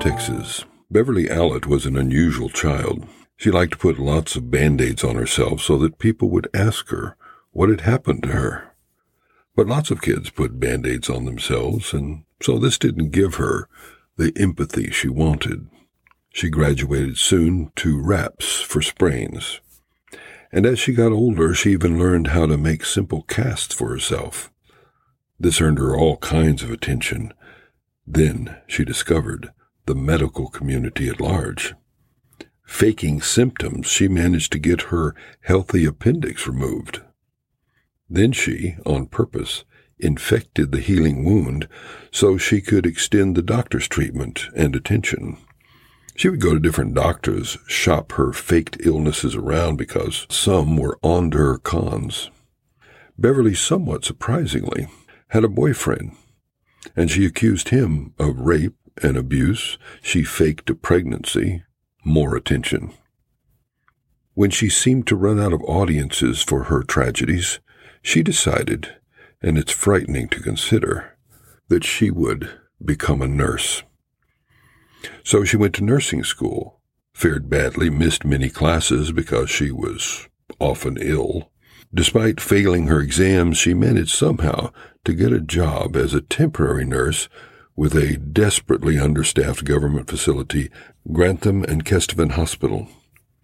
Texas. Beverly Allitt was an unusual child. She liked to put lots of band aids on herself so that people would ask her what had happened to her. But lots of kids put band aids on themselves, and so this didn't give her the empathy she wanted. She graduated soon to wraps for sprains. And as she got older, she even learned how to make simple casts for herself. This earned her all kinds of attention. Then she discovered the medical community at large. Faking symptoms, she managed to get her healthy appendix removed. Then she, on purpose, infected the healing wound so she could extend the doctor's treatment and attention. She would go to different doctors, shop her faked illnesses around because some were on to her cons. Beverly, somewhat surprisingly, had a boyfriend, and she accused him of rape and abuse. She faked a pregnancy, more attention. When she seemed to run out of audiences for her tragedies, she decided, and it's frightening to consider, that she would become a nurse. So she went to nursing school, fared badly, missed many classes because she was often ill. Despite failing her exams, she managed somehow to get a job as a temporary nurse with a desperately understaffed government facility, Grantham and Kesteven Hospital.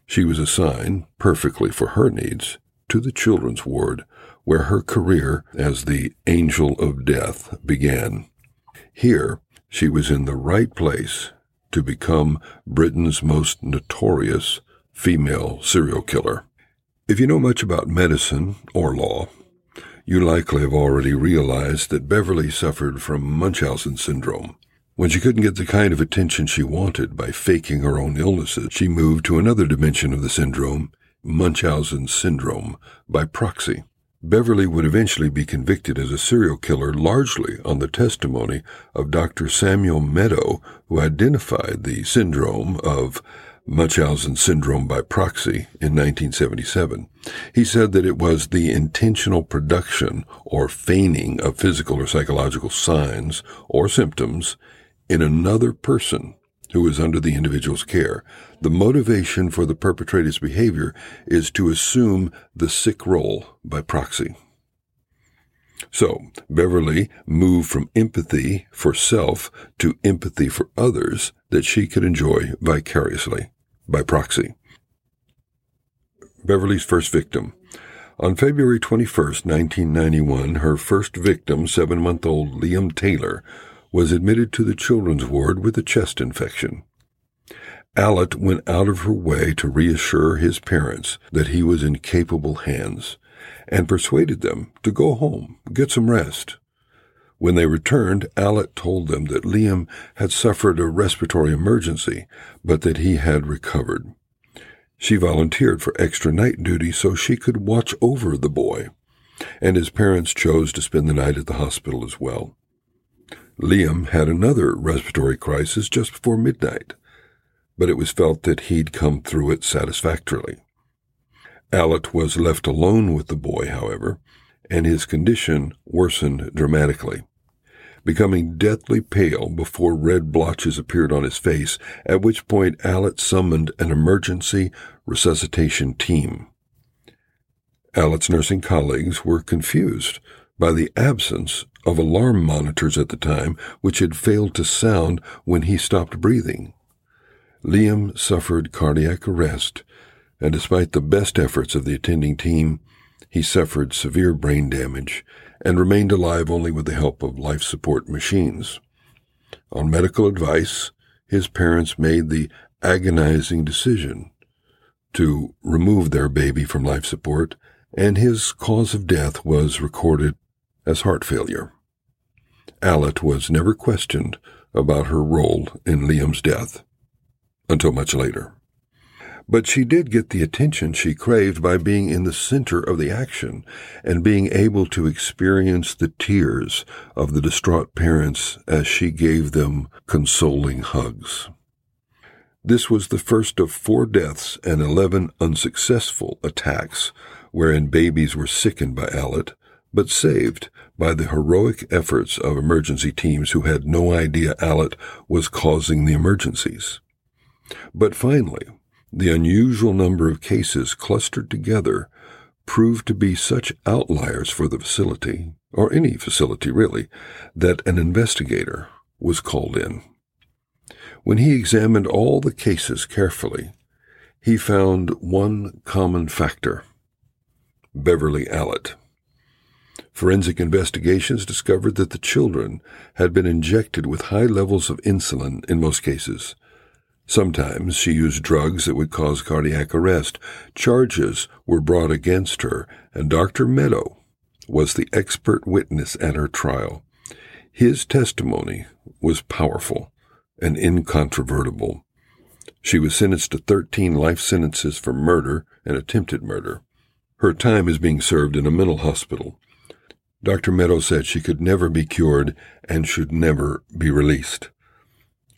She was assigned, perfectly for her needs, to the children's ward, where her career as the angel of death began. Here, she was in the right place to become Britain's most notorious female serial killer. If you know much about medicine or law, you likely have already realized that Beverly suffered from Munchausen syndrome. When she couldn't get the kind of attention she wanted by faking her own illnesses, she moved to another dimension of the syndrome, Munchausen syndrome, by proxy. Beverly would eventually be convicted as a serial killer largely on the testimony of Dr. Samuel Meadow, who identified the syndrome of Munchausen syndrome by proxy in 1977. He said that it was the intentional production or feigning of physical or psychological signs or symptoms in another person who is under the individual's care. The motivation for the perpetrator's behavior is to assume the sick role by proxy. So, Beverly moved from empathy for self to empathy for others that she could enjoy vicariously, by proxy. Beverly's first victim. On February 21, 1991, her first victim, seven month old Liam Taylor, was admitted to the children's ward with a chest infection. Allitt went out of her way to reassure his parents that he was in capable hands and persuaded them to go home, get some rest. When they returned, Allitt told them that Liam had suffered a respiratory emergency, but that he had recovered. She volunteered for extra night duty so she could watch over the boy, and his parents chose to spend the night at the hospital as well. Liam had another respiratory crisis just before midnight, but it was felt that he'd come through it satisfactorily. Allitt was left alone with the boy, however, and his condition worsened dramatically, becoming deathly pale before red blotches appeared on his face, at which point Allitt summoned an emergency resuscitation team. Allitt's nursing colleagues were confused by the absence of alarm monitors at the time, which had failed to sound when he stopped breathing. Liam suffered cardiac arrest, and despite the best efforts of the attending team, he suffered severe brain damage and remained alive only with the help of life support machines. On medical advice, his parents made the agonizing decision to remove their baby from life support, and his cause of death was recorded as heart failure. Allitt was never questioned about her role in Liam's death until much later. But she did get the attention she craved by being in the center of the action and being able to experience the tears of the distraught parents as she gave them consoling hugs. This was the first of four deaths and 11 unsuccessful attacks wherein babies were sickened by Allitt but saved by the heroic efforts of emergency teams who had no idea Allitt was causing the emergencies. But finally, the unusual number of cases clustered together proved to be such outliers for the facility, or any facility really, that an investigator was called in. When he examined all the cases carefully, he found one common factor Beverly Allitt. Forensic investigations discovered that the children had been injected with high levels of insulin in most cases, Sometimes she used drugs that would cause cardiac arrest. Charges were brought against her, and Dr. Meadow was the expert witness at her trial. His testimony was powerful and incontrovertible. She was sentenced to 13 life sentences for murder and attempted murder. Her time is being served in a mental hospital. Dr. Meadow said she could never be cured and should never be released.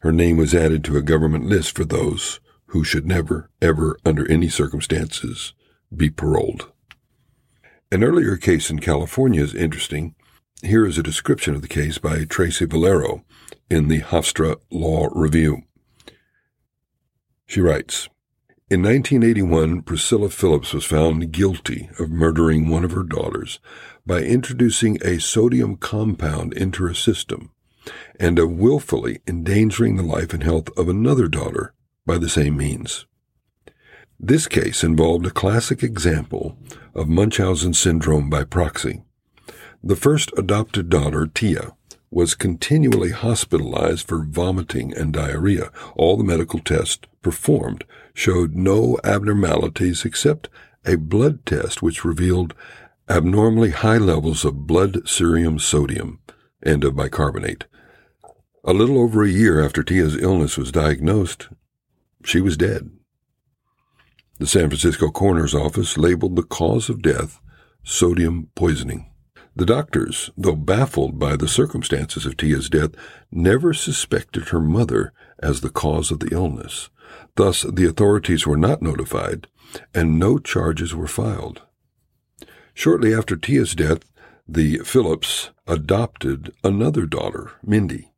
Her name was added to a government list for those who should never, ever, under any circumstances, be paroled. An earlier case in California is interesting. Here is a description of the case by Tracy Valero in the Hofstra Law Review. She writes, in 1981, Priscilla Phillips was found guilty of murdering one of her daughters by introducing a sodium compound into her system and of willfully endangering the life and health of another daughter by the same means. This case involved a classic example of Munchausen syndrome by proxy. The first adopted daughter, Tia, was continually hospitalized for vomiting and diarrhea. All the medical tests performed showed no abnormalities except a blood test which revealed abnormally high levels of blood serum sodium and of bicarbonate, a little over a year after Tia's illness was diagnosed, she was dead. The San Francisco coroner's office labeled the cause of death sodium poisoning. The doctors, though baffled by the circumstances of Tia's death, never suspected her mother as the cause of the illness. Thus, the authorities were not notified, and no charges were filed. Shortly after Tia's death, the Phillips adopted another daughter, Mindy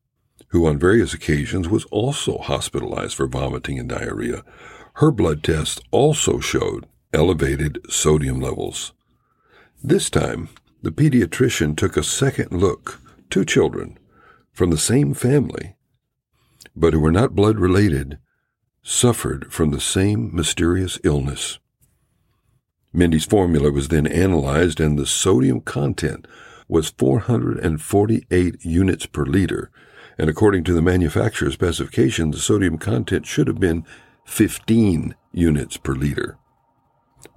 who on various occasions was also hospitalized for vomiting and diarrhea. Her blood tests also showed elevated sodium levels. This time, the pediatrician took a second look. Two children from the same family, but who were not blood related, suffered from the same mysterious illness. Mindy's formula was then analyzed, and the sodium content was 448 units per liter, and according to the manufacturer's specification, the sodium content should have been 15 units per liter.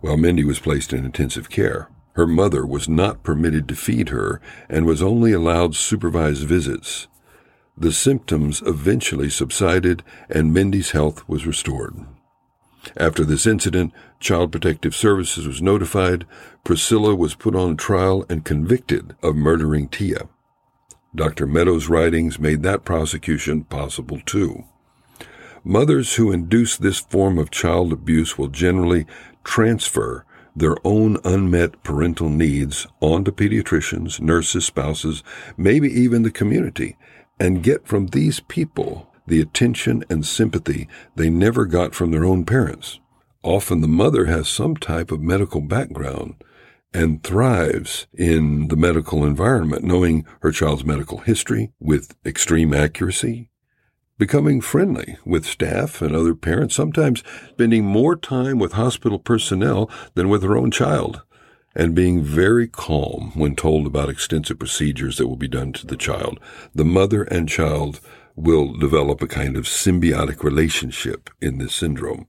While Mindy was placed in intensive care, her mother was not permitted to feed her and was only allowed supervised visits. The symptoms eventually subsided and Mindy's health was restored. After this incident, Child Protective Services was notified. Priscilla was put on trial and convicted of murdering Tia. Dr. Meadows' writings made that prosecution possible too. Mothers who induce this form of child abuse will generally transfer their own unmet parental needs onto pediatricians, nurses, spouses, maybe even the community, and get from these people the attention and sympathy they never got from their own parents. Often the mother has some type of medical background and thrives in the medical environment, knowing her child's medical history with extreme accuracy, becoming friendly with staff and other parents, sometimes spending more time with hospital personnel than with her own child, and being very calm when told about extensive procedures that will be done to the child. The mother and child will develop a kind of symbiotic relationship in this syndrome.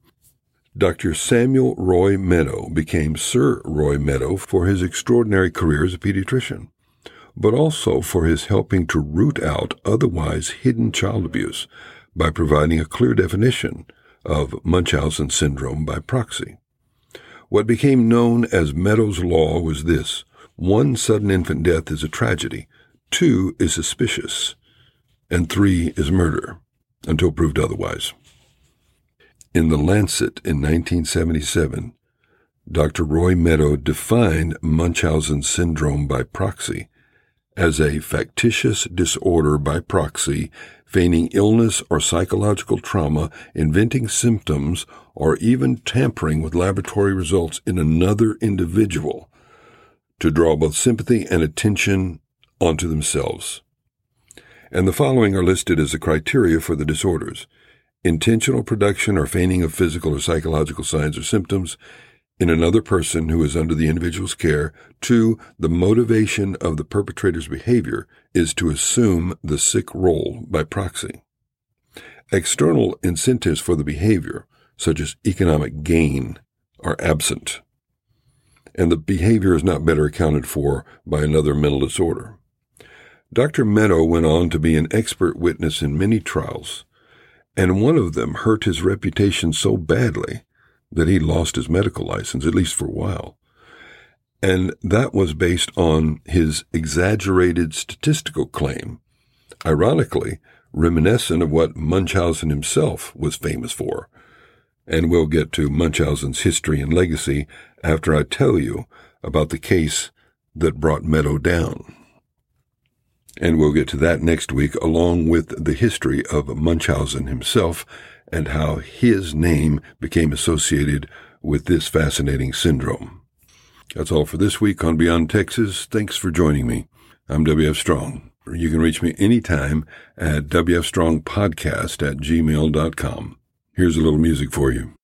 Dr. Samuel Roy Meadow became Sir Roy Meadow for his extraordinary career as a pediatrician, but also for his helping to root out otherwise hidden child abuse by providing a clear definition of Munchausen syndrome by proxy. What became known as Meadow's Law was this one sudden infant death is a tragedy, two is suspicious, and three is murder, until proved otherwise. In The Lancet in 1977, Dr. Roy Meadow defined Munchausen syndrome by proxy as a factitious disorder by proxy, feigning illness or psychological trauma, inventing symptoms, or even tampering with laboratory results in another individual to draw both sympathy and attention onto themselves. And the following are listed as the criteria for the disorders intentional production or feigning of physical or psychological signs or symptoms in another person who is under the individual's care. Two, the motivation of the perpetrator's behavior is to assume the sick role by proxy. External incentives for the behavior, such as economic gain, are absent, and the behavior is not better accounted for by another mental disorder. Dr. Meadow went on to be an expert witness in many trials and one of them hurt his reputation so badly that he lost his medical license, at least for a while. And that was based on his exaggerated statistical claim, ironically, reminiscent of what Munchausen himself was famous for. And we'll get to Munchausen's history and legacy after I tell you about the case that brought Meadow down. And we'll get to that next week, along with the history of Munchausen himself and how his name became associated with this fascinating syndrome. That's all for this week on Beyond Texas. Thanks for joining me. I'm W.F. Strong. You can reach me anytime at WFStrongPodcast at gmail.com. Here's a little music for you.